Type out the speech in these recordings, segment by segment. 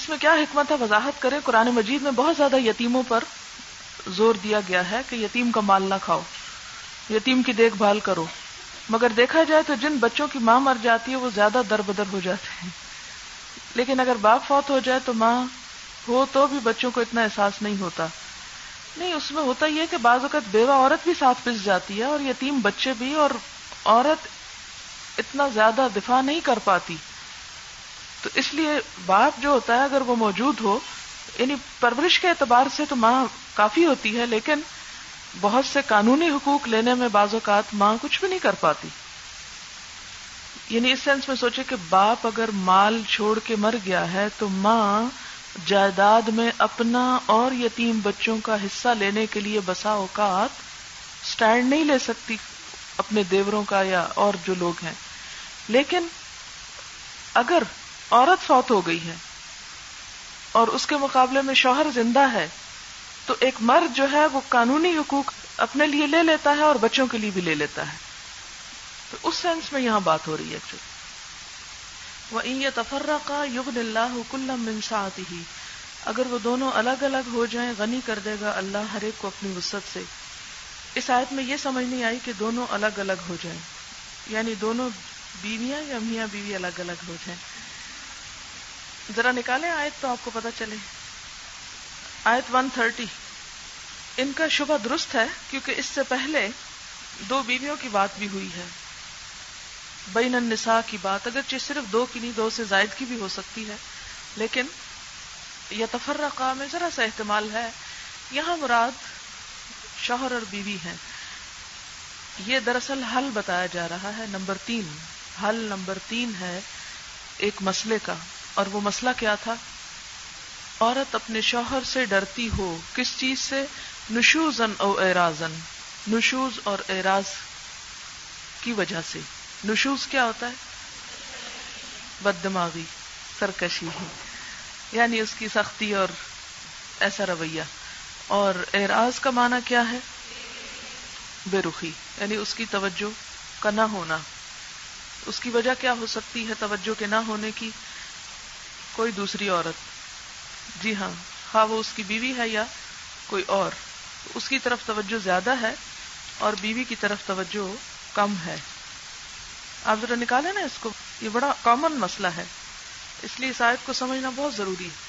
اس میں کیا حکمت ہے؟ وضاحت کریں، قرآن مجید میں بہت زیادہ یتیموں پر زور دیا گیا ہے کہ یتیم کا مال نہ کھاؤ، یتیم کی دیکھ بھال کرو۔ مگر دیکھا جائے تو جن بچوں کی ماں مر جاتی ہے، وہ زیادہ در بدر ہو جاتے ہیں۔ لیکن اگر باپ فوت ہو جائے تو ماں ہو تو بھی بچوں کو اتنا احساس نہیں ہوتا۔ نہیں، اس میں ہوتا یہ کہ بعض اوقات بیوہ عورت بھی ساتھ پس جاتی ہے اور یتیم بچے بھی اور عورت اتنا زیادہ دفاع نہیں کر پاتی۔ تو اس لیے باپ جو ہوتا ہے اگر وہ موجود ہو یعنی پرورش کے اعتبار سے تو ماں کافی ہوتی ہے، لیکن بہت سے قانونی حقوق لینے میں بعض اوقات ماں کچھ بھی نہیں کر پاتی۔ یعنی اس سینس میں سوچے کہ باپ اگر مال چھوڑ کے مر گیا ہے تو ماں جائیداد میں اپنا اور یتیم بچوں کا حصہ لینے کے لیے بسا اوقات سٹینڈ نہیں لے سکتی اپنے دیوروں کا یا اور جو لوگ ہیں۔ لیکن اگر عورت فوت ہو گئی ہے اور اس کے مقابلے میں شوہر زندہ ہے، تو ایک مرد جو ہے وہ قانونی حقوق اپنے لیے لے لیتا ہے اور بچوں کے لیے بھی لے لیتا ہے۔ تو اس سینس میں یہاں بات ہو رہی ہے وہ یہ تفرہ کا یگ اللہ منساط ہی اگر وہ دونوں الگ الگ ہو جائیں، غنی کر دے گا اللہ ہر ایک کو اپنی وسط سے۔ اس آیت میں یہ سمجھ نہیں آئی کہ دونوں الگ الگ ہو جائیں یعنی دونوں بیویاں یا میاں بیوی الگ الگ ہو جائیں۔ ذرا نکالیں آیت تو آپ کو پتا چلے۔ آیت ون تھرٹی۔ ان کا شبہ درست ہے کیونکہ اس سے پہلے دو بیویوں کی بات بھی ہوئی ہے۔ بین النساء کی بات اگر صرف دو کی نہیں، دو سے زائد کی بھی ہو سکتی ہے۔ لیکن یہ تفرقہ میں ذرا سا احتمال ہے۔ یہاں مراد شوہر اور بیوی ہیں۔ یہ دراصل حل بتایا جا رہا ہے نمبر تین۔ حل نمبر تین ہے ایک مسئلے کا۔ اور وہ مسئلہ کیا تھا؟ عورت اپنے شوہر سے ڈرتی ہو، کس چیز سے؟ نشوزن او ایرازن نشوز اور ایراز کی وجہ سے۔ نشوز کیا ہوتا ہے؟ بد دماغی سرکشی یعنی اس کی سختی اور ایسا رویہ۔ اور اعراض کا معنی کیا ہے؟ بے رخی۔ یعنی اس کی توجہ کا نہ ہونا۔ اس کی وجہ کیا ہو سکتی ہے توجہ کے نہ ہونے کی؟ کوئی دوسری عورت۔ جی ہاں۔ ہاں وہ اس کی بیوی ہے یا کوئی اور؟ اس کی طرف توجہ زیادہ ہے اور بیوی کی طرف توجہ کم ہے۔ آپ ذرا نکالے نا اس کو۔ یہ بڑا کامن مسئلہ ہے۔ اس لیے اس آیت کو سمجھنا بہت ضروری ہے۔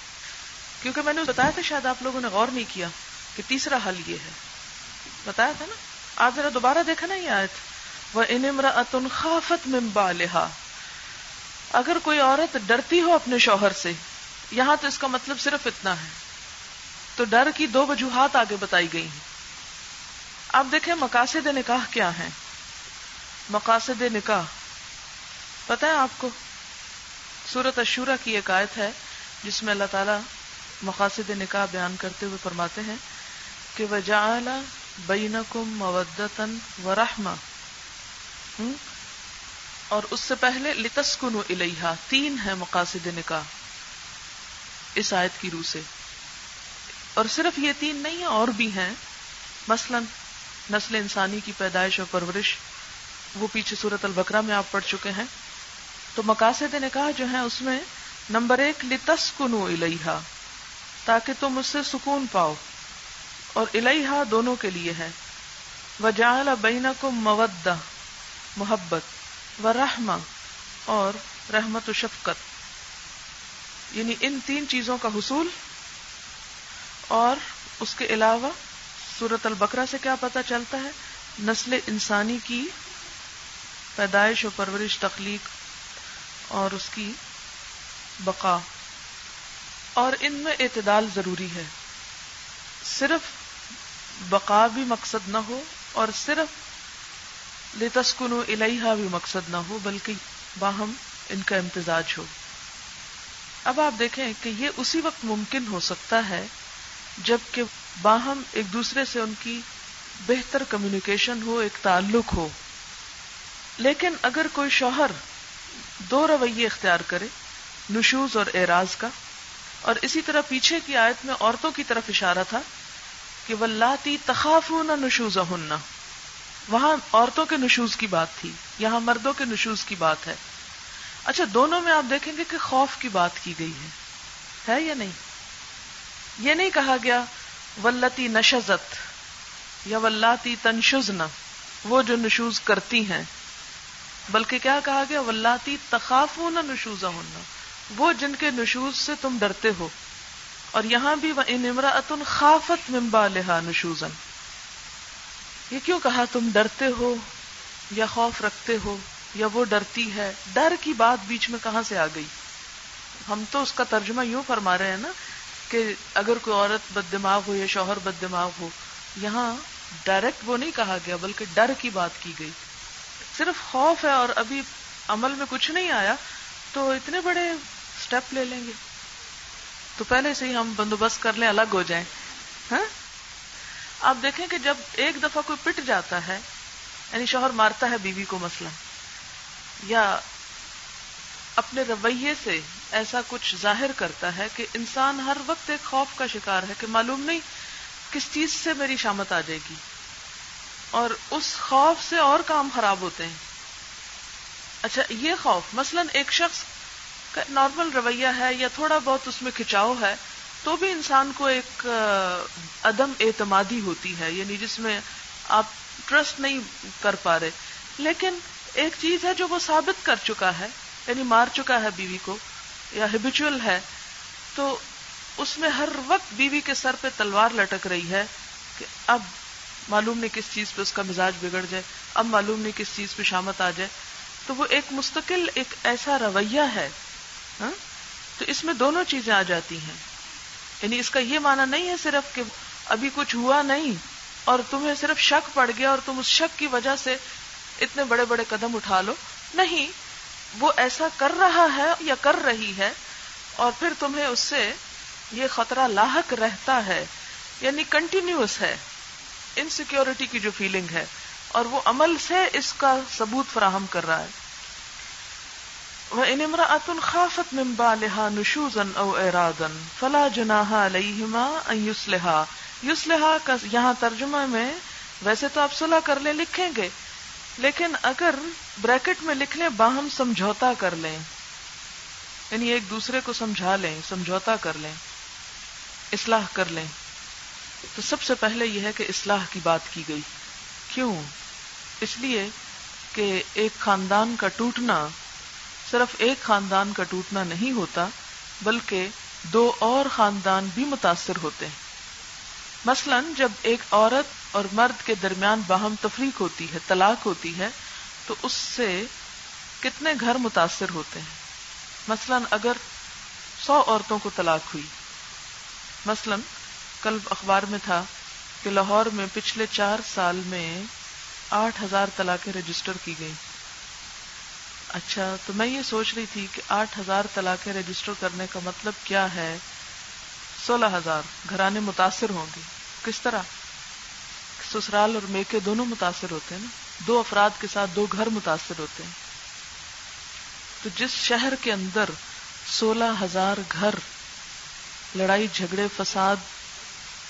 کیونکہ میں نے بتایا تھا، شاید آپ لوگوں نے غور نہیں کیا کہ تیسرا حل یہ ہے۔ بتایا تھا نا؟ آپ ذرا دوبارہ دیکھا نا یہ آیت۔ وہ انمرا اتن خافت ممبا لہا اگر کوئی عورت ڈرتی ہو اپنے شوہر سے، یہاں تو اس کا مطلب صرف اتنا ہے۔ تو ڈر کی دو وجوہات آگے بتائی گئی ہیں۔ آپ دیکھیں مقاصد نکاح کیا ہے مقاصد نکاح۔ پتہ ہے آپ کو؟ سورت اشورا کی ایک آیت ہے، جس میں اللہ تعالی مقاصد نکاح بیان کرتے ہوئے فرماتے ہیں کہ وہ جا بینکم مودتن و رحما اور اس سے پہلے لتسکن الیہا، تین ہے مقاصد نکاح اس آیت کی روح سے۔ اور صرف یہ تین نہیں اور بھی ہیں۔ مثلا نسل انسانی کی پیدائش اور پرورش، وہ پیچھے صورت البکرا میں آپ پڑھ چکے ہیں۔ تو مقاصد نکاح جو ہے اس میں نمبر ایک لتسکن الیہا، تاکہ تم اس سے سکون پاؤ۔ اور الیہا دونوں کے لیے ہے وجعل بینکم مودہ، محبت۔ و اور رحمت و شفقت۔ یعنی ان تین چیزوں کا حصول اور اس کے علاوہ سورت البکرا سے کیا پتا چلتا ہے؟ نسل انسانی کی پیدائش و پرورش، تخلیق اور اس کی بقا۔ اور ان میں اعتدال ضروری ہے۔ صرف بقا بھی مقصد نہ ہو اور صرف لتسکن الیہا بھی مقصد نہ ہو بلکہ باہم ان کا امتزاج ہو۔ اب آپ دیکھیں کہ یہ اسی وقت ممکن ہو سکتا ہے جبکہ باہم ایک دوسرے سے ان کی بہتر کمیونیکیشن ہو، ایک تعلق ہو۔ لیکن اگر کوئی شوہر دو رویے اختیار کرے، نشوز اور اعراض کا، اور اسی طرح پیچھے کی آیت میں عورتوں کی طرف اشارہ تھا کہ ولاتی تخاف نہ نشوز ہننا وہاں عورتوں کے نشوز کی بات تھی، یہاں مردوں کے نشوز کی بات ہے۔ اچھا دونوں میں آپ دیکھیں گے کہ خوف کی بات کی گئی ہے۔ ہے یا نہیں؟ یہ نہیں کہا گیا ولتی نشزت یا ولاتی تنشزن۔ وہ جو نشوز کرتی ہیں۔ بلکہ کیا کہا گیا؟ ولاتی تخاف ہونا نشوزا ہونا وہ جن کے نشوز سے تم ڈرتے ہو۔ اور یہاں بھی وہ ان خافت ممبا لہا نشوزن یہ کیوں کہا تم ڈرتے ہو یا خوف رکھتے ہو یا وہ ڈرتی ہے؟ ڈر کی بات بیچ میں کہاں سے آ گئی؟ ہم تو اس کا ترجمہ یوں فرما رہے ہیں نا کہ اگر کوئی عورت بد دماغ ہو یا شوہر بد دماغ ہو، یہاں ڈائریکٹ وہ نہیں کہا گیا، بلکہ ڈر کی بات کی گئی۔ صرف خوف ہے اور ابھی عمل میں کچھ نہیں آیا، تو اتنے بڑے اسٹیپ لے لیں گے۔ تو پہلے سے ہی ہم بندوبست کر لیں، الگ ہو جائیں۔ ہاں؟ آپ دیکھیں کہ جب ایک دفعہ کوئی پٹ جاتا ہے یعنی شوہر مارتا ہے بیوی کو مثلا، یا اپنے رویے سے ایسا کچھ ظاہر کرتا ہے کہ انسان ہر وقت ایک خوف کا شکار ہے کہ معلوم نہیں کس چیز سے میری شامت آ جائے گی۔ اور اس خوف سے اور کام خراب ہوتے ہیں۔ اچھا یہ خوف مثلا ایک شخص کا نارمل رویہ ہے یا تھوڑا بہت اس میں کھچاؤ ہے تو بھی انسان کو ایک عدم اعتمادی ہوتی ہے یعنی جس میں آپ ٹرسٹ نہیں کر پا رہے لیکن ایک چیز ہے جو وہ ثابت کر چکا ہے یعنی مار چکا ہے بیوی کو، یا ہیبیچل ہے، تو اس میں ہر وقت بیوی کے سر پہ تلوار لٹک رہی ہے کہ اب معلوم نہیں کس چیز پہ اس کا مزاج بگڑ جائے، اب معلوم نہیں کس چیز پہ شامت آ جائے تو وہ ایک مستقل، ایک ایسا رویہ ہے ہاں؟ تو اس میں دونوں چیزیں آ جاتی ہیں یعنی اس کا یہ معنی نہیں ہے صرف کہ ابھی کچھ ہوا نہیں اور تمہیں صرف شک پڑ گیا اور تم اس شک کی وجہ سے اتنے بڑے بڑے قدم اٹھا لو۔ نہیں، وہ ایسا کر رہا ہے یا کر رہی ہے اور پھر تمہیں اس سے یہ خطرہ لاحق رہتا ہے یعنی کنٹینیوس ہے انسیکیورٹی کی جو فیلنگ ہے اور وہ عمل سے اس کا ثبوت فراہم کر رہا ہے۔ وہ ان امراۃن خافت ممبا لہا نشوزن او ارادن فلا جناح علیہما یوسلحا یوسلحا کا یہاں ترجمہ میں ویسے تو آپ صلح کر لیں، لکھیں گے۔ لیکن اگر بریکٹ میں لکھ لیں، باہم سمجھوتا کر لیں۔ یعنی ایک دوسرے کو سمجھا لیں، سمجھوتا کر لیں، اصلاح کر لیں۔ تو سب سے پہلے یہ ہے کہ اصلاح کی بات کی گئی۔ کیوں؟ اس لیے کہ ایک خاندان کا ٹوٹنا صرف ایک خاندان کا ٹوٹنا نہیں ہوتا، بلکہ دو اور خاندان بھی متاثر ہوتے ہیں۔ مثلا جب ایک عورت اور مرد کے درمیان باہم تفریق ہوتی ہے، طلاق ہوتی ہے، تو اس سے کتنے گھر متاثر ہوتے ہیں؟ مثلا اگر سو عورتوں کو طلاق ہوئی۔ مثلا کل اخبار میں تھا کہ لاہور میں پچھلے چار سال میں آٹھ ہزار طلاقیں رجسٹر کی گئی اچھا تو میں یہ سوچ رہی تھی کہ آٹھ ہزار طلاقیں رجسٹر کرنے کا مطلب کیا ہے؟ سولہ ہزار، گھرانے متاثر ہوں گے۔ کس طرح؟ سسرال اور میکے دونوں متاثر ہوتے ہیں نا؟ دو افراد کے ساتھ دو گھر متاثر ہوتے ہیں۔ تو جس شہر کے اندر سولہ ہزار گھر، لڑائی، جھگڑے، فساد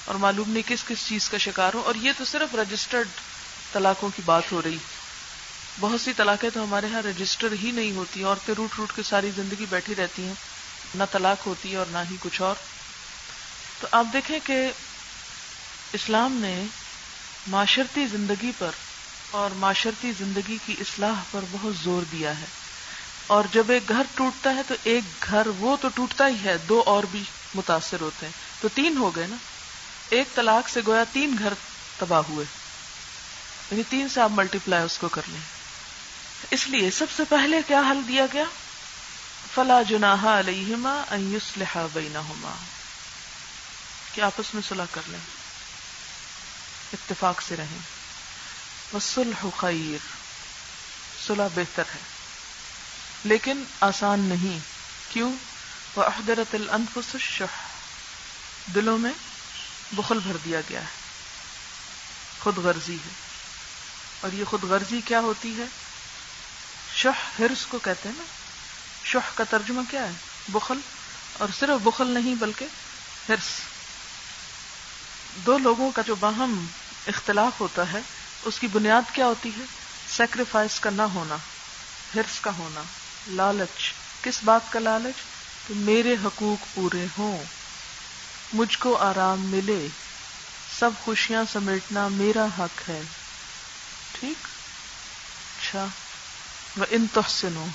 اور معلوم نہیں کس کس چیز کا شکار ہو اور یہ تو صرف رجسٹرڈ طلاقوں کی بات ہو رہی۔ بہت سی طلاقیں تو ہمارے یہاں رجسٹر ہی نہیں ہوتی عورتیں روٹ روٹ کے ساری زندگی بیٹھی رہتی ہیں۔ نہ طلاق ہوتی ہے اور نہ ہی کچھ اور۔ تو آپ دیکھیں کہ اسلام نے معاشرتی زندگی پر اور معاشرتی زندگی کی اصلاح پر بہت زور دیا ہے۔ اور جب ایک گھر ٹوٹتا ہے تو ایک گھر وہ تو ٹوٹتا ہی ہے، دو اور بھی متاثر ہوتے ہیں۔ تو تین ہو گئے نا۔ ایک طلاق سے گویا تین گھر تباہ ہوئے۔ یعنی تین سے آپ ملٹی پلائی اس کو کر لیں۔ اس لیے سب سے پہلے کیا حل دیا گیا؟ فلا جناح علیہما ان یصلح بینہما۔ کہ آپس میں صلح کر لیں، اتفاق سے رہیں۔ وصلح خیر، صلح بہتر ہے۔ لیکن آسان نہیں، کیوں؟ وہ احدرت الانفس الشح۔ دلوں میں بخل بھر دیا گیا ہے۔ خود غرضی ہے۔ اور یہ خود غرضی کیا ہوتی ہے؟ شہ ہرس کو کہتے ہیں نا شہ کا ترجمہ کیا ہے؟ بخل، اور صرف بخل نہیں بلکہ ہرس دو لوگوں کا جو باہم اختلاف ہوتا ہے، اس کی بنیاد کیا ہوتی ہے؟ سیکریفائس کا نہ ہونا ہرس کا ہونا۔ لالچ، کس بات کا لالچ؟ کہ میرے حقوق پورے ہوں، مجھ کو آرام ملے، سب خوشیاں سمیٹنا میرا حق ہے۔ ٹھیک؟ اچھا۔ وہ ان تحسنوں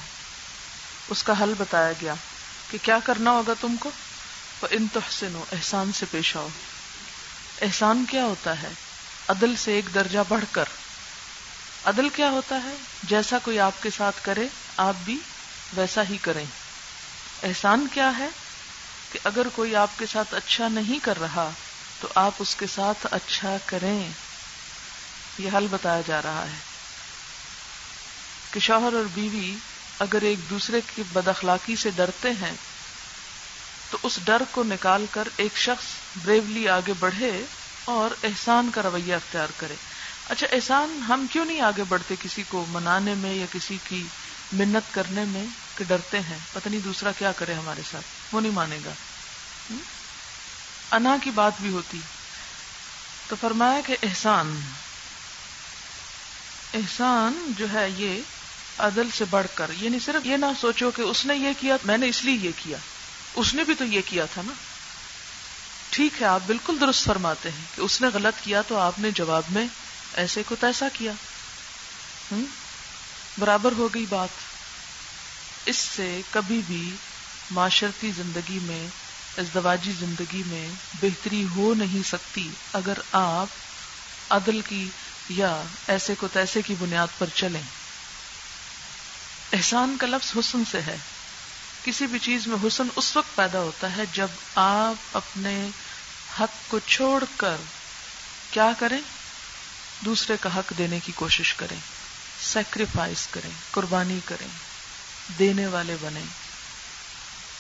اس کا حل بتایا گیا کہ کیا کرنا ہوگا تم کو؟ وہ ان تحسنوں احسان سے پیش آؤ۔ احسان کیا ہوتا ہے؟ عدل سے ایک درجہ بڑھ کر۔ عدل کیا ہوتا ہے؟ جیسا کوئی آپ کے ساتھ کرے، آپ بھی ویسا ہی کریں۔ احسان کیا ہے؟ کہ اگر کوئی آپ کے ساتھ اچھا نہیں کر رہا، تو آپ اس کے ساتھ اچھا کریں۔ یہ حل بتایا جا رہا ہے۔ کہ شوہر اور بیوی اگر ایک دوسرے کی بد اخلاقی سے ڈرتے ہیں، تو اس ڈر کو نکال کر ایک شخص بریولی آگے بڑھے اور احسان کا رویہ اختیار کرے۔ اچھا احسان ہم کیوں نہیں آگے بڑھتے کسی کو منانے میں یا کسی کی منت کرنے میں کہ ڈرتے ہیں؟ پتہ نہیں دوسرا کیا کرے ہمارے ساتھ، وہ نہیں مانے گا۔ انا کی بات بھی ہوتی۔ تو فرمایا کہ احسان احسان جو ہے یہ عدل سے بڑھ کر یعنی صرف یہ نہ سوچو کہ اس نے یہ کیا، میں نے اس لیے یہ کیا۔ اس نے بھی تو یہ کیا تھا نا۔ ٹھیک ہے، آپ بالکل درست فرماتے ہیں کہ اس نے غلط کیا تو آپ نے جواب میں ایسے کو تیسا کیا۔ ہم؟ برابر ہو گئی بات۔ اس سے کبھی بھی معاشرتی زندگی میں، ازدواجی زندگی میں بہتری ہو نہیں سکتی۔ اگر آپ عدل کی یا ایسے کو تیسے کی بنیاد پر چلیں۔ احسان کا لفظ حسن سے ہے۔ کسی بھی چیز میں حسن اس وقت پیدا ہوتا ہے جب آپ اپنے حق کو چھوڑ کر کیا کریں؟ دوسرے کا حق دینے کی کوشش کریں۔ سیکریفائس کریں، قربانی کریں، دینے والے بنے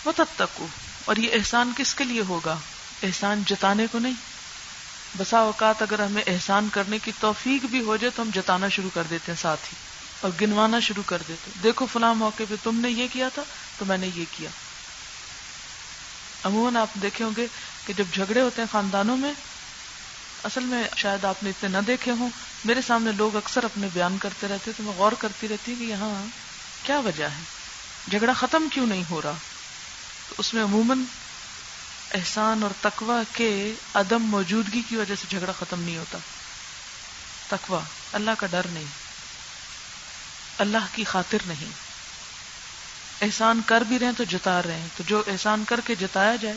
وہ تب تک اور یہ احسان کس کے لیے ہوگا؟ احسان جتانے کو نہیں۔ بسا اوقات اگر ہمیں احسان کرنے کی توفیق بھی ہو جائے تو ہم جتانا شروع کر دیتے ہیں ساتھ ہی۔ اور گنوانا شروع کر دیتے۔ دیکھو فلاں موقع پہ تم نے یہ کیا تھا تو میں نے یہ کیا۔ عموماً آپ دیکھے ہوں گے کہ جب جھگڑے ہوتے ہیں خاندانوں میں، اصل میں شاید آپ نے اتنے نہ دیکھے ہوں۔ میرے سامنے لوگ اکثر اپنے بیان کرتے رہتے تو میں غور کرتی رہتی کہ یہاں کیا وجہ ہے۔ جھگڑا ختم کیوں نہیں ہو رہا؟ تو اس میں عموماً احسان اور تقوا کے عدم موجودگی کی وجہ سے جھگڑا ختم نہیں ہوتا۔ تقوا اللہ کا ڈر نہیں۔ اللہ کی خاطر نہیں۔ احسان کر بھی رہے تو جتا رہے ہیں۔ تو جو احسان کر کے جتایا جائے،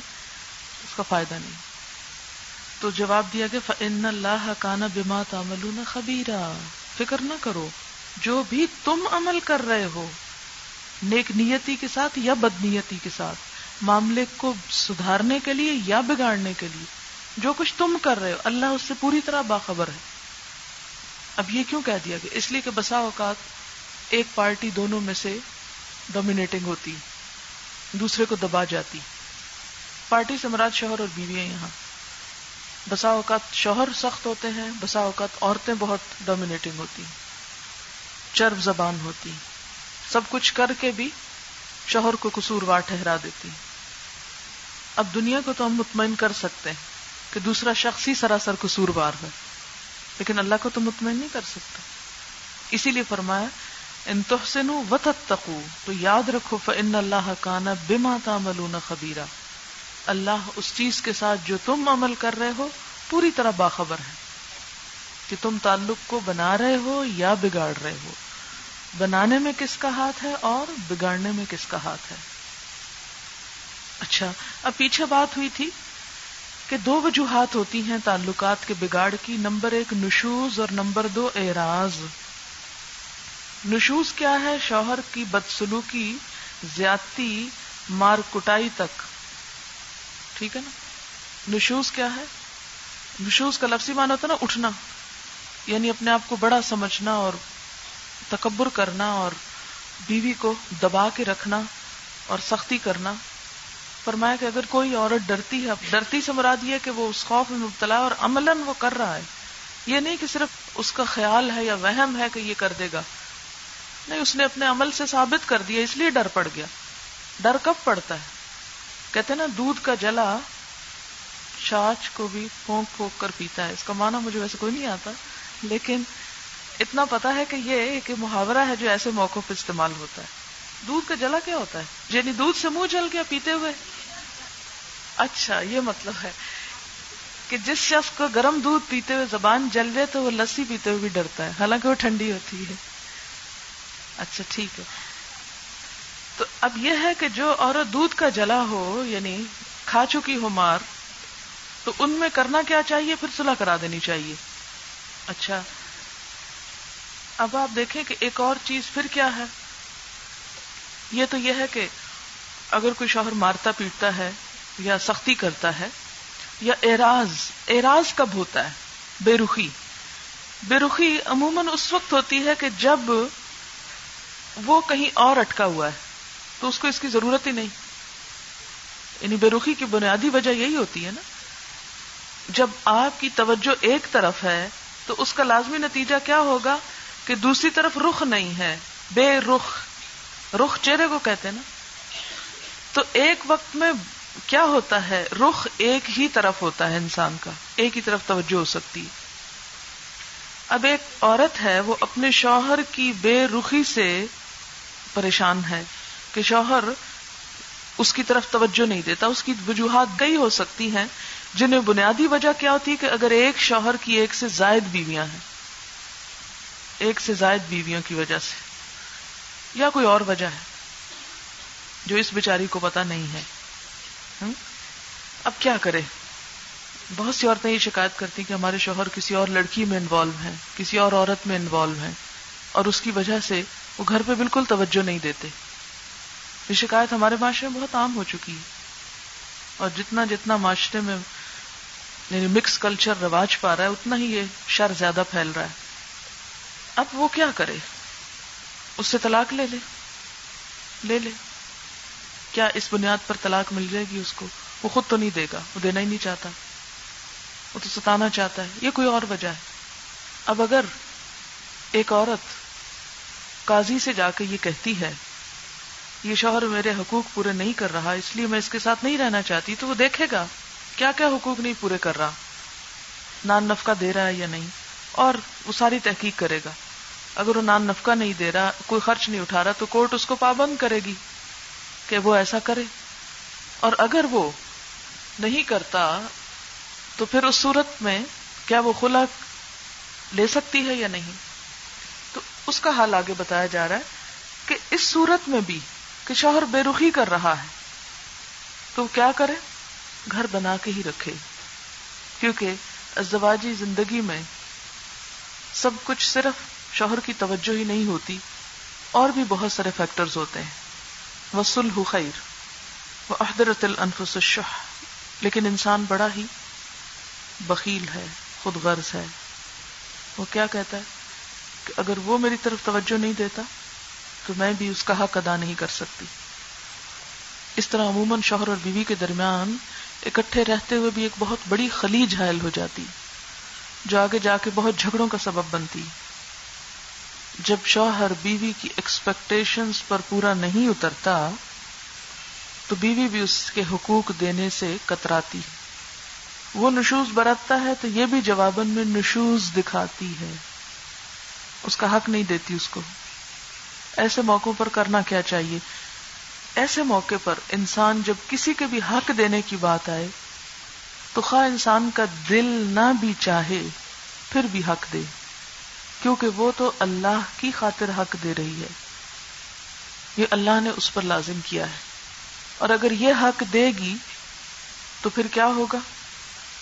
اس کا فائدہ نہیں۔ تو جواب دیا کہ فن اللہ کانا بما تعملون خبیرا فکر نہ کرو، جو بھی تم عمل کر رہے ہو، نیک نیتی کے ساتھ یا بد نیتی کے ساتھ، معاملے کو سدھارنے کے لیے یا بگاڑنے کے لیے، جو کچھ تم کر رہے ہو، اللہ اس سے پوری طرح باخبر ہے۔ اب یہ کیوں کہہ دیا گیا اس لیے کہ بسا اوقات ایک پارٹی دونوں میں سے ڈومینیٹنگ ہوتی، دوسرے کو دبا جاتی۔ پارٹی سے مراد شوہر اور بیوی یہاں۔ بسا اوقات شوہر سخت ہوتے ہیں، بسا اوقات عورتیں بہت ڈومینیٹنگ ہوتی۔ چرب زبان ہوتی۔ سب کچھ کر کے بھی شوہر کو قصوروار ٹھہرا دیتی۔ اب دنیا کو تو ہم مطمئن کر سکتے ہیں کہ دوسرا شخص ہی سراسر قصوروار ہے، لیکن اللہ کو تو مطمئن نہیں کر سکتا۔ اسی لیے فرمایا ان تحسن و تو یاد رکھو فن اللہ کانا بما تعملون خبیرہ اللہ اس چیز کے ساتھ جو تم عمل کر رہے ہو، پوری طرح باخبر ہے۔ کہ تم تعلق کو بنا رہے ہو یا بگاڑ رہے ہو۔ بنانے میں کس کا ہاتھ ہے اور بگاڑنے میں کس کا ہاتھ ہے؟ اچھا اب پیچھے بات ہوئی تھی کہ دو وجوہات ہوتی ہیں تعلقات کے بگاڑ کی۔ نمبر ایک نشوز اور نمبر دو اعراض۔ نشوز کیا ہے شوہر کی بدسلوکی، زیادتی، مار کٹائی تک۔ ٹھیک ہے نا؟ نشوز کیا ہے؟ نشوز کا لفظی مانا ہوتا نا اٹھنا۔ یعنی اپنے آپ کو بڑا سمجھنا اور تکبر کرنا اور بیوی کو دبا کے رکھنا اور سختی کرنا۔ فرمایا کہ اگر کوئی عورت ڈرتی ہے ڈرتی سے مراد یہ کہ وہ اس خوف میں مبتلا اور عملاً وہ کر رہا ہے۔ یہ نہیں کہ صرف اس کا خیال ہے یا وہم ہے کہ یہ کر دے گا۔ نہیں، اس نے اپنے عمل سے ثابت کر دیا، اس لیے ڈر پڑ گیا۔ ڈر کب پڑتا ہے؟ کہتے نا، دودھ کا جلا چاچ کو بھی پھونک پھونک کر پیتا ہے۔ اس کا معنی مجھے ویسے کوئی نہیں آتا، لیکن اتنا پتا ہے کہ یہ ایک محاورہ ہے جو ایسے موقع پہ استعمال ہوتا ہے۔ دودھ کا جلا کیا ہوتا ہے؟ یعنی دودھ سے منہ جل گیا پیتے ہوئے۔ اچھا یہ مطلب ہے کہ جس شخص کو گرم دودھ پیتے ہوئے زبان جل جائے تو وہ لسی پیتے ہوئے بھی ڈرتا ہے۔ حالانکہ وہ ٹھنڈی ہوتی ہے۔ اچھا ٹھیک ہے۔ تو اب یہ ہے کہ جو عورت دودھ کا جلا ہو یعنی کھا چکی ہو مار، تو ان میں کرنا کیا چاہیے؟ پھر صلح کرا دینی چاہیے۔ اچھا اب آپ دیکھیں کہ ایک اور چیز پھر کیا ہے۔ یہ تو یہ ہے کہ اگر کوئی شوہر مارتا پیٹتا ہے یا سختی کرتا ہے، یا اعراض اعراض کب ہوتا ہے؟ بے رخی۔ بے رخی عموماً اس وقت ہوتی ہے کہ جب وہ کہیں اور اٹکا ہوا ہے، تو اس کو اس کی ضرورت ہی نہیں۔ یعنی بے رخی کی بنیادی وجہ یہی ہوتی ہے نا۔ جب آپ کی توجہ ایک طرف ہے، تو اس کا لازمی نتیجہ کیا ہوگا کہ دوسری طرف رخ نہیں ہے۔ بے رخ رخ چہرے کو کہتے ہیں نا۔ تو ایک وقت میں کیا ہوتا ہے؟ رخ ایک ہی طرف ہوتا ہے انسان کا، ایک ہی طرف توجہ ہو سکتی ہے۔ اب ایک عورت ہے، وہ اپنے شوہر کی بے رخی سے پریشان ہے کہ شوہر اس کی طرف توجہ نہیں دیتا، اس کی وجوہات کئی ہو سکتی ہیں، جنہیں بنیادی وجہ کیا ہوتی ہے کہ اگر ایک شوہر کی ایک سے زائد بیویاں ہیں، ایک سے زائد بیویوں کی وجہ سے، یا کوئی اور وجہ ہے، جو اس بیچاری کو پتا نہیں ہے۔ اب کیا کرے؟ بہت سی عورتیں یہ شکایت کرتی کہ ہمارے شوہر کسی اور لڑکی میں انوالو ہیں، کسی اور عورت میں انوالو ہیں، اور اس کی وجہ سے وہ گھر پہ بالکل توجہ نہیں دیتے۔ یہ شکایت ہمارے معاشرے میں بہت عام ہو چکی ہے۔ اور جتنا جتنا معاشرے میں یعنی مکس کلچر رواج پا رہا ہے، اتنا ہی یہ شر زیادہ پھیل رہا ہے۔ اب وہ کیا کرے؟ اس سے طلاق لے لے۔ لے لے۔ کیا اس بنیاد پر طلاق مل جائے گی اس کو؟ وہ خود تو نہیں دے گا، وہ دینا ہی نہیں چاہتا۔ وہ تو ستانا چاہتا ہے۔ یہ کوئی اور وجہ ہے۔ اب اگر ایک عورت قاضی سے جا کے یہ کہتی ہے، یہ شوہر میرے حقوق پورے نہیں کر رہا، اس لیے میں اس کے ساتھ نہیں رہنا چاہتی، تو وہ دیکھے گا، کیا کیا حقوق نہیں پورے کر رہا، نان نفقہ دے رہا ہے یا نہیں؟ اور وہ ساری تحقیق کرے گا۔ اگر وہ نان نفقہ نہیں دے رہا، کوئی خرچ نہیں اٹھا رہا، تو کورٹ اس کو پابند کرے گی کہ وہ ایسا کرے۔ اور اگر وہ نہیں کرتا، تو پھر اس صورت میں کیا وہ خلا لے سکتی ہے یا نہیں؟ اس کا حال آگے بتایا جا رہا ہے کہ اس صورت میں بھی کہ شوہر بے رخی کر رہا ہے، تو کیا کرے؟ گھر بنا کے ہی رکھے۔ کیونکہ ازدواجی زندگی میں سب کچھ صرف شوہر کی توجہ ہی نہیں ہوتی، اور بھی بہت سارے فیکٹرز ہوتے ہیں۔ وسل خیر وہ احدرت الانفس الشح۔ لیکن انسان بڑا ہی بخیل ہے، خود غرض ہے۔ وہ کیا کہتا ہے؟ کہ اگر وہ میری طرف توجہ نہیں دیتا تو میں بھی اس کا حق ادا نہیں کر سکتی۔ اس طرح عموماً شوہر اور بیوی کے درمیان اکٹھے رہتے ہوئے بھی ایک بہت بڑی خلیج حائل ہو جاتی، جو آگے جا کے بہت جھگڑوں کا سبب بنتی۔ جب شوہر بیوی کی ایکسپیکٹیشنز پر پورا نہیں اترتا، تو بیوی بھی اس کے حقوق دینے سے کتراتی۔ وہ نشوز برتتا ہے تو یہ بھی جوابن میں نشوز دکھاتی ہے۔ اس کا حق نہیں دیتی اس کو۔ ایسے موقعوں پر کرنا کیا چاہیے؟ ایسے موقع پر انسان جب کسی کے بھی حق دینے کی بات آئے، تو خواہ انسان کا دل نہ بھی چاہے، پھر بھی حق دے۔ کیونکہ وہ تو اللہ کی خاطر حق دے رہی ہے۔ یہ اللہ نے اس پر لازم کیا ہے۔ اور اگر یہ حق دے گی، تو پھر کیا ہوگا؟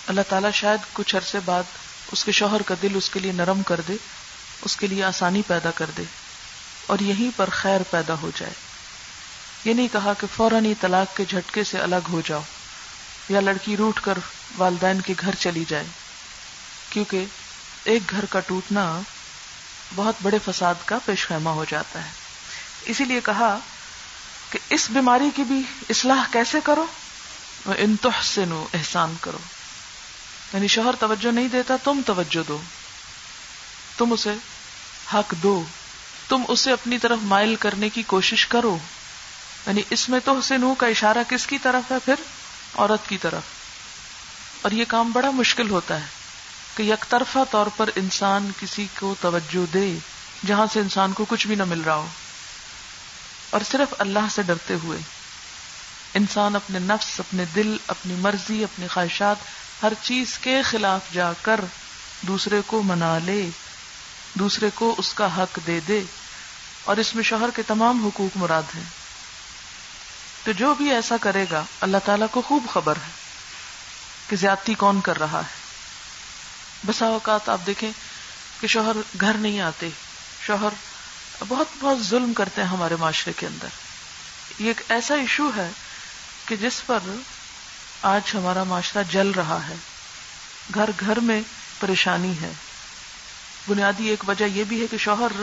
اللہ تعالیٰ شاید کچھ عرصے بعد اس کے شوہر کا دل اس کے لیے نرم کر دے۔ اس کے لیے آسانی پیدا کر دے اور یہیں پر خیر پیدا ہو جائے۔ یہ نہیں کہا کہ فوراً ہی طلاق کے جھٹکے سے الگ ہو جاؤ یا لڑکی روٹ کر والدین کے گھر چلی جائے، کیونکہ ایک گھر کا ٹوٹنا بہت بڑے فساد کا پیش خیمہ ہو جاتا ہے۔ اسی لیے کہا کہ اس بیماری کی بھی اصلاح کیسے کرو؟ وہ سے نو احسان کرو۔ یعنی شوہر توجہ نہیں دیتا، تم توجہ دو۔ تم اسے حق دو۔ تم اسے اپنی طرف مائل کرنے کی کوشش کرو۔ یعنی اس میں تو حسین کا اشارہ کس کی طرف ہے پھر؟ عورت کی طرف۔ اور یہ کام بڑا مشکل ہوتا ہے کہ یک طرفہ طور پر انسان کسی کو توجہ دے جہاں سے انسان کو کچھ بھی نہ مل رہا ہو۔ اور صرف اللہ سے ڈرتے ہوئے انسان اپنے نفس، اپنے دل، اپنی مرضی، اپنی خواہشات ہر چیز کے خلاف جا کر دوسرے کو منا لے۔ دوسرے کو اس کا حق دے دے اور اس میں شوہر کے تمام حقوق مراد ہیں۔ تو جو بھی ایسا کرے گا، اللہ تعالیٰ کو خوب خبر ہے کہ زیادتی کون کر رہا ہے۔ بسا اوقات آپ دیکھیں کہ شوہر گھر نہیں آتے۔ شوہر بہت بہت ظلم کرتے ہیں ہمارے معاشرے کے اندر۔ یہ ایک ایسا ایشو ہے کہ جس پر آج ہمارا معاشرہ جل رہا ہے۔ گھر گھر میں پریشانی ہے۔ بنیادی ایک وجہ یہ بھی ہے کہ شوہر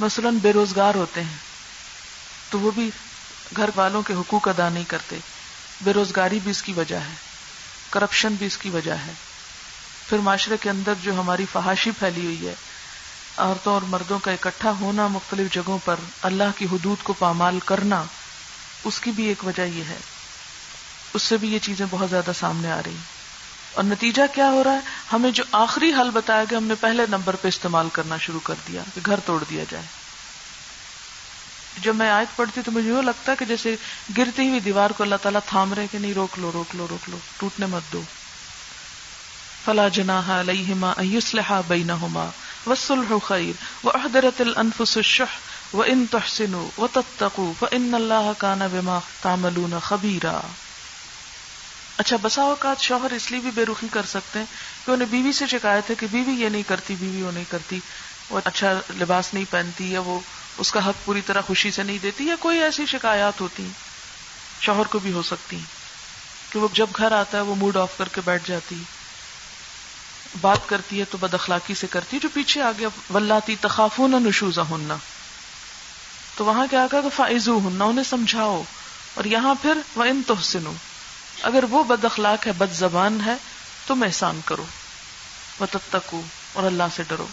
مثلاً بے روزگار ہوتے ہیں، تو وہ بھی گھر والوں کے حقوق ادا نہیں کرتے۔ بے روزگاری بھی اس کی وجہ ہے کرپشن بھی اس کی وجہ ہے۔ پھر معاشرے کے اندر جو ہماری فحاشی پھیلی ہوئی ہے، عورتوں اور مردوں کا اکٹھا ہونا مختلف جگہوں پر اللہ کی حدود کو پامال کرنا، اس کی بھی ایک وجہ یہ ہے۔ اس سے بھی یہ چیزیں بہت زیادہ سامنے آ رہی ہیں۔ اور نتیجہ کیا ہو رہا ہے؟ ہمیں جو آخری حل بتایا گیا، ہم نے پہلے نمبر پہ استعمال کرنا شروع کر دیا کہ گھر توڑ دیا جائے۔ جب میں آیت پڑھتی تو مجھے یوں لگتا کہ جیسے گرتی ہوئی دیوار کو اللہ تعالیٰ تھام رہے کہ نہیں، روک لو روک لو روک لو، ٹوٹنے مت دو۔ فلا جنا علیہما ایسلحا بینہما والصلح خیر۔ واحضرت الانفس الشح۔ وان تحسنوا وتتقوا فان اللہ کان بما تعملون خبیرا۔ اچھا بسا اوقات شوہر اس لیے بھی بے رخی کر سکتے ہیں کہ انہیں بیوی سے شکایت ہے کہ بیوی یہ نہیں کرتی، بیوی وہ نہیں کرتی، وہ اچھا لباس نہیں پہنتی یا وہ اس کا حق پوری طرح خوشی سے نہیں دیتی یا کوئی ایسی شکایات ہوتی ہیں، شوہر کو بھی ہو سکتی ہیں۔ کہ وہ جب گھر آتا ہے وہ موڈ آف کر کے بیٹھ جاتی بات کرتی ہے تو بد اخلاقی سے کرتی ہے، جو پیچھے آ گیا ولاتی تخافون نشوزا ہننا تو وہاں کیا کہا کہ فائزو ہننا انہیں سمجھاؤ اور یہاں پھر وہ ان تحسنو اگر وہ بد اخلاق ہے، بد زبان ہے، تم احسان کرو۔ وہ تب تک اور اللہ سے ڈرو۔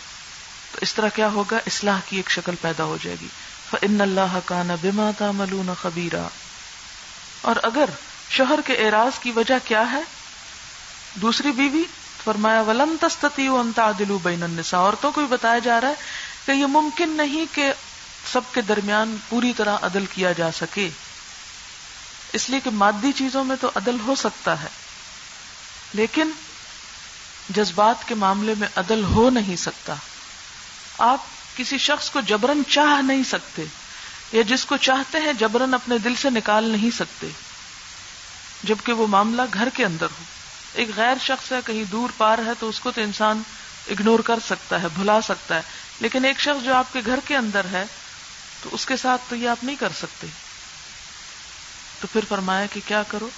تو اس طرح کیا ہوگا؟ اصلاح کی ایک شکل پیدا ہو جائے گی۔ ان اللہ کا نہ بما ملون خبیرا اور اگر شوہر کے اعراض کی وجہ کیا ہے؟ دوسری بیوی فرمایا ولن تستتی تعدلوا بین النساء۔ عورتوں کو بھی بتایا جا رہا ہے کہ یہ ممکن نہیں کہ سب کے درمیان پوری طرح عدل کیا جا سکے۔ اس لیے کہ مادی چیزوں میں تو عدل ہو سکتا ہے، لیکن جذبات کے معاملے میں عدل ہو نہیں سکتا۔ آپ کسی شخص کو جبرن چاہ نہیں سکتے، یا جس کو چاہتے ہیں جبرن اپنے دل سے نکال نہیں سکتے، جبکہ وہ معاملہ گھر کے اندر ہو۔ ایک غیر شخص ہے، کہیں دور پار ہے، تو اس کو تو انسان اگنور کر سکتا ہے، بھلا سکتا ہے۔ لیکن ایک شخص جو آپ کے گھر کے اندر ہے، تو اس کے ساتھ تو یہ آپ نہیں کر سکتے۔ تو پھر فرمایا کہ کیا کرو؟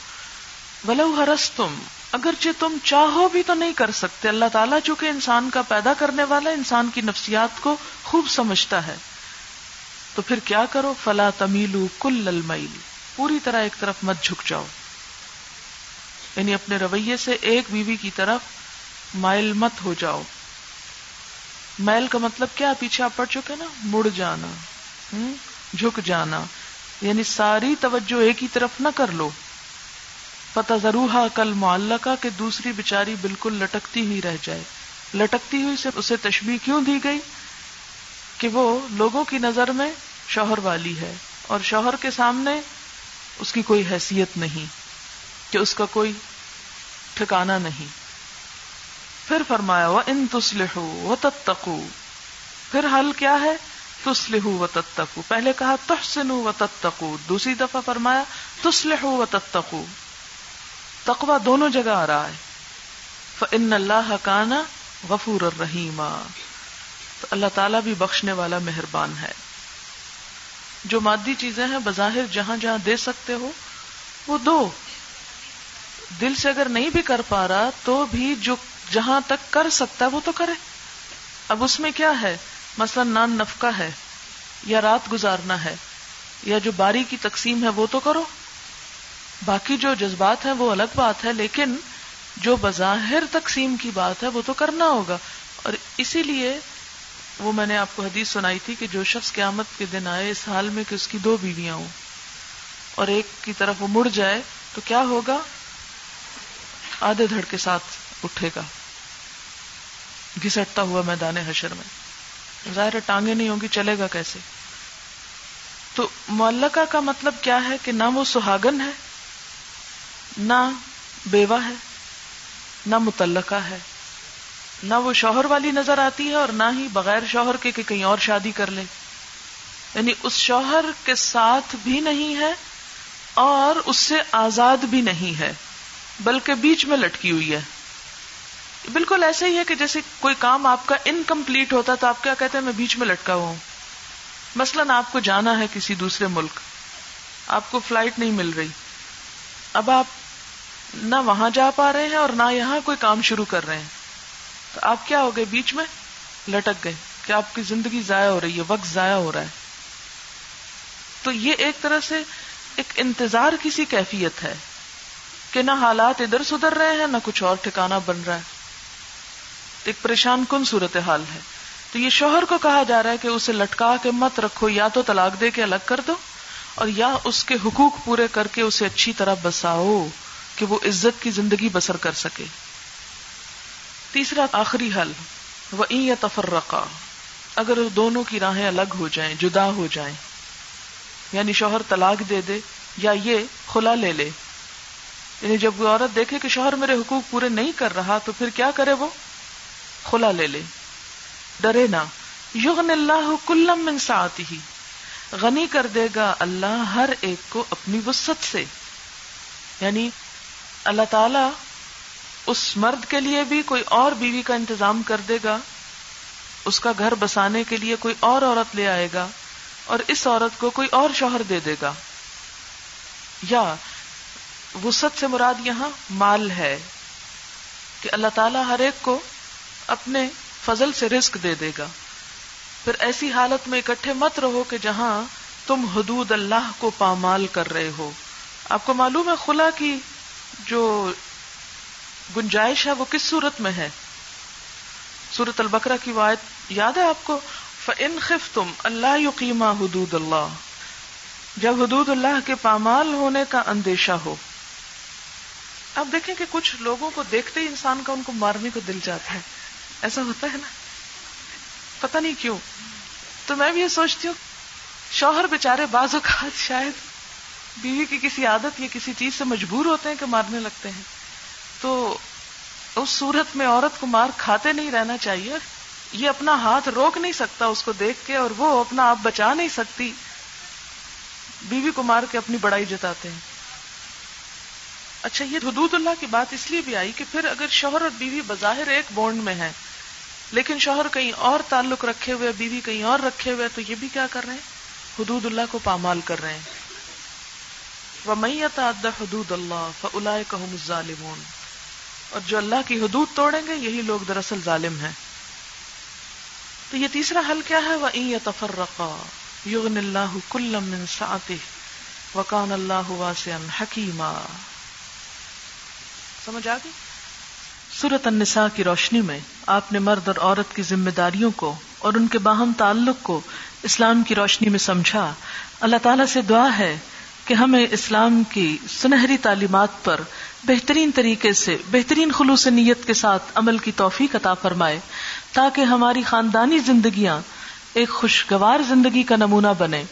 ولو ہرس تم اگرچہ تم چاہو بھی تو نہیں کر سکتے۔ اللہ تعالیٰ چونکہ انسان کا پیدا کرنے والا انسان کی نفسیات کو خوب سمجھتا ہے۔ تو پھر کیا کرو؟ فلا تمیلو کل المیل، پوری طرح ایک طرف مت جھک جاؤ۔ یعنی اپنے رویے سے ایک بیوی کی طرف مائل مت ہو جاؤ۔ میل کا مطلب کیا؟ پیچھے آپ پڑ چکے نا؟ مڑ جانا جھک جانا۔ یعنی ساری توجہ ایک ہی طرف نہ کر لو۔ پتہ ضرور کل معلقہ کہ دوسری بچاری بالکل لٹکتی ہی رہ جائے۔ لٹکتی ہوئی سے اسے تشبیح کیوں دی گئی؟ کہ وہ لوگوں کی نظر میں شوہر والی ہے اور شوہر کے سامنے اس کی کوئی حیثیت نہیں، کہ اس کا کوئی ٹھکانا نہیں۔ پھر فرمایا وہ ان تسلح وہ تتقو پھر حل کیا ہے؟ تسلح و تتقو پہلے کہا تحسن و تتقو دوسری دفعہ فرمایا تسلح و تتقو تقوا دونوں جگہ آ رہا ہے۔ فن اللہ کانا غفور الرحیم تو اللہ تعالیٰ بھی بخشنے والا مہربان ہے۔ جو مادی چیزیں ہیں بظاہر جہاں جہاں دے سکتے ہو، وہ دو۔ دل سے اگر نہیں بھی کر پا رہا، تو بھی جو جہاں تک کر سکتا ہے، وہ تو کرے۔ اب اس میں کیا ہے؟ مثلا نان نفقہ ہے یا رات گزارنا ہے یا جو باری کی تقسیم ہے وہ تو کرو۔ باقی جو جذبات ہیں وہ الگ بات ہے، لیکن جو بظاہر تقسیم کی بات ہے وہ تو کرنا ہوگا۔ اور اسی لیے وہ میں نے آپ کو حدیث سنائی تھی کہ جو شخص قیامت کے دن آئے، اس حال میں کہ اس کی دو بیویاں ہوں اور ایک کی طرف وہ مڑ جائے، تو کیا ہوگا؟ آدھے دھڑ کے ساتھ اٹھے گا۔ گھسٹتا ہوا میدان حشر میں۔ ظاہر ٹانگیں نہیں ہوں گی، چلے گا کیسے؟ تو معلقہ کا مطلب کیا ہے کہ نہ وہ سہاگن ہے، نہ بیوہ ہے، نہ متعلقہ ہے۔ نہ وہ شوہر والی نظر آتی ہے اور نہ ہی بغیر شوہر کے کہ کہیں اور شادی کر لے۔ یعنی اس شوہر کے ساتھ بھی نہیں ہے اور اس سے آزاد بھی نہیں ہے، بلکہ بیچ میں لٹکی ہوئی ہے۔ بالکل ایسے ہی ہے کہ جیسے کوئی کام آپ کا انکمپلیٹ ہوتا تو آپ کیا کہتے ہیں، میں بیچ میں لٹکا ہوا ہوں۔ مثلاً آپ کو جانا ہے کسی دوسرے ملک، آپ کو فلائٹ نہیں مل رہی۔ اب آپ نہ وہاں جا پا رہے ہیں اور نہ یہاں کوئی کام شروع کر رہے ہیں۔ تو آپ کیا ہو گئے بیچ میں؟ لٹک گئے۔ کہ آپ کی زندگی ضائع ہو رہی ہے، وقت ضائع ہو رہا ہے۔ تو یہ ایک طرح سے ایک انتظار کسی کیفیت ہے کہ نہ حالات ادھر سدھر رہے ہیں، نہ کچھ اور ٹھکانا بن رہا ہے۔ ایک پریشان کن صورت حال ہے۔ تو یہ شوہر کو کہا جا رہا ہے کہ اسے لٹکا کے مت رکھو، یا تو طلاق دے کے الگ کر دو، اور یا اس کے حقوق پورے کر کے اسے اچھی طرح بساؤ کہ وہ عزت کی زندگی بسر کر سکے۔ تیسرا آخری حل وہ یا تفرقہ اگر دونوں کی راہیں الگ ہو جائیں، جدا ہو جائیں یعنی شوہر طلاق دے دے یا یہ کھلا لے لے۔ یعنی جب وہ عورت دیکھے کہ شوہر میرے حقوق پورے نہیں کر رہا، تو پھر کیا کرے وہ؟ کھلا لے لے۔ ڈرے نہ۔ یغن اللہ کلم من ساتھ ہی غنی کر دے گا اللہ ہر ایک کو اپنی وسط سے۔ یعنی اللہ تعالی اس مرد کے لیے بھی کوئی اور بیوی کا انتظام کر دے گا۔ اس کا گھر بسانے کے لیے کوئی اور عورت لے آئے گا۔ اور اس عورت کو کوئی اور شوہر دے دے گا۔ یا وسط سے مراد یہاں مال ہے کہ اللہ تعالیٰ ہر ایک کو اپنے فضل سے رزق دے دے گا۔ پھر ایسی حالت میں اکٹھے مت رہو کہ جہاں تم حدود اللہ کو پامال کر رہے ہو۔ آپ کو معلوم ہے خلا کی جو گنجائش ہے وہ کس صورت میں ہے؟ سورت البکرا کی وایت یاد ہے آپ کو؟ فن خف تم اللہ یقیمہ حدود اللہ۔ جب حدود اللہ کے پامال ہونے کا اندیشہ ہو۔ اب دیکھیں کہ کچھ لوگوں کو دیکھتے ہی انسان کا ان کو مارنے کو دل جاتا ہے۔ ایسا ہوتا ہے نا؟ پتہ نہیں کیوں۔ تو میں بھی یہ سوچتی ہوں، شوہر بےچارے بعض اوقات شاید بیوی کی کسی عادت یا کسی چیز سے مجبور ہوتے ہیں کہ مارنے لگتے ہیں۔ تو اس صورت میں عورت کو مار کھاتے نہیں رہنا چاہیے۔ یہ اپنا ہاتھ روک نہیں سکتا اس کو دیکھ کے اور وہ اپنا آپ بچا نہیں سکتی۔ بیوی کو مار کے اپنی بڑائی جتاتے ہیں۔ اچھا یہ حدود اللہ کی بات اس لیے بھی آئی کہ پھر اگر شوہر اور بیوی بظاہر ایک بونڈ میں ہے لیکن شوہر کہیں اور تعلق رکھے ہوئے، بیوی کہیں اور رکھے ہوئے، تو یہ بھی کیا کر رہے ہیں؟ حدود اللہ کو پامال کر رہے ہیں۔ وہ میت حدود اللہ فلا ظالمون اور جو اللہ کی حدود توڑیں گے، یہی لوگ دراصل ظالم ہیں۔ تو یہ تیسرا حل کیا ہے؟ وہ تفرقا یغن اللہ کلم وکان اللہ حکیما سمجھ آ گئی؟ سورت النساء کی روشنی میں آپ نے مرد اور عورت کی ذمہ داریوں کو اور ان کے باہم تعلق کو اسلام کی روشنی میں سمجھا۔ اللہ تعالی سے دعا ہے کہ ہمیں اسلام کی سنہری تعلیمات پر بہترین طریقے سے، بہترین خلوص نیت کے ساتھ عمل کی توفیق عطا فرمائے تاکہ ہماری خاندانی زندگیاں ایک خوشگوار زندگی کا نمونہ بنے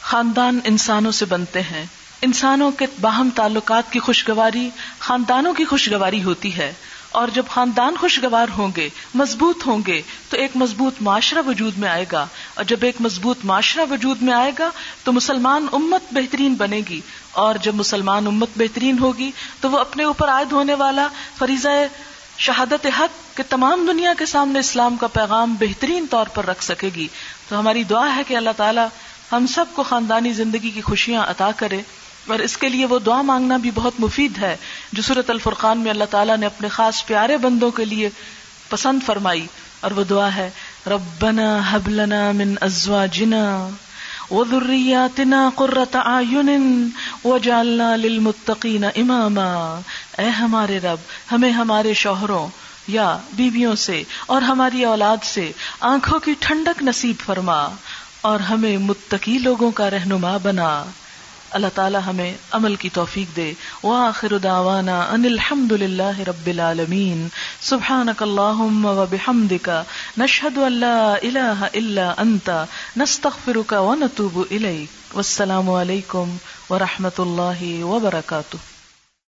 خاندان انسانوں سے بنتے ہیں۔ انسانوں کے باہم تعلقات کی خوشگواری خاندانوں کی خوشگواری ہوتی ہے۔ اور جب خاندان خوشگوار ہوں گے، مضبوط ہوں گے، تو ایک مضبوط معاشرہ وجود میں آئے گا۔ اور جب ایک مضبوط معاشرہ وجود میں آئے گا، تو مسلمان امت بہترین بنے گی۔ اور جب مسلمان امت بہترین ہوگی، تو وہ اپنے اوپر عائد ہونے والا فریضہ شہادت حق کہ تمام دنیا کے سامنے اسلام کا پیغام بہترین طور پر رکھ سکے گی۔ تو ہماری دعا ہے کہ اللہ تعالیٰ ہم سب کو خاندانی زندگی کی خوشیاں عطا کرے۔ اور اس کے لیے وہ دعا مانگنا بھی بہت مفید ہے، جو صورت الفرقان میں اللہ تعالیٰ نے اپنے خاص پیارے بندوں کے لیے پسند فرمائی، اور وہ دعا ہے، ربنا حبلنا من ازواجنا وذرياتنا قرة اعين وجعلنا للمتقين اماما۔ اے ہمارے رب، ہمیں ہمارے شوہروں یا بیویوں سے اور ہماری اولاد سے آنکھوں کی ٹھنڈک نصیب فرما اور ہمیں متقی لوگوں کا رہنما بنا۔ اللہ تعالی ہمیں عمل کی توفیق دے۔ وآخر دعوانا ان الحمد للہ رب العالمین۔ سبحانک اللہم و بحمدک۔ نشہد ان لا الہ الا انت۔ نستغفرک و نتوب الیک۔ والسلام علیکم ورحمت اللہ وبرکاتہ۔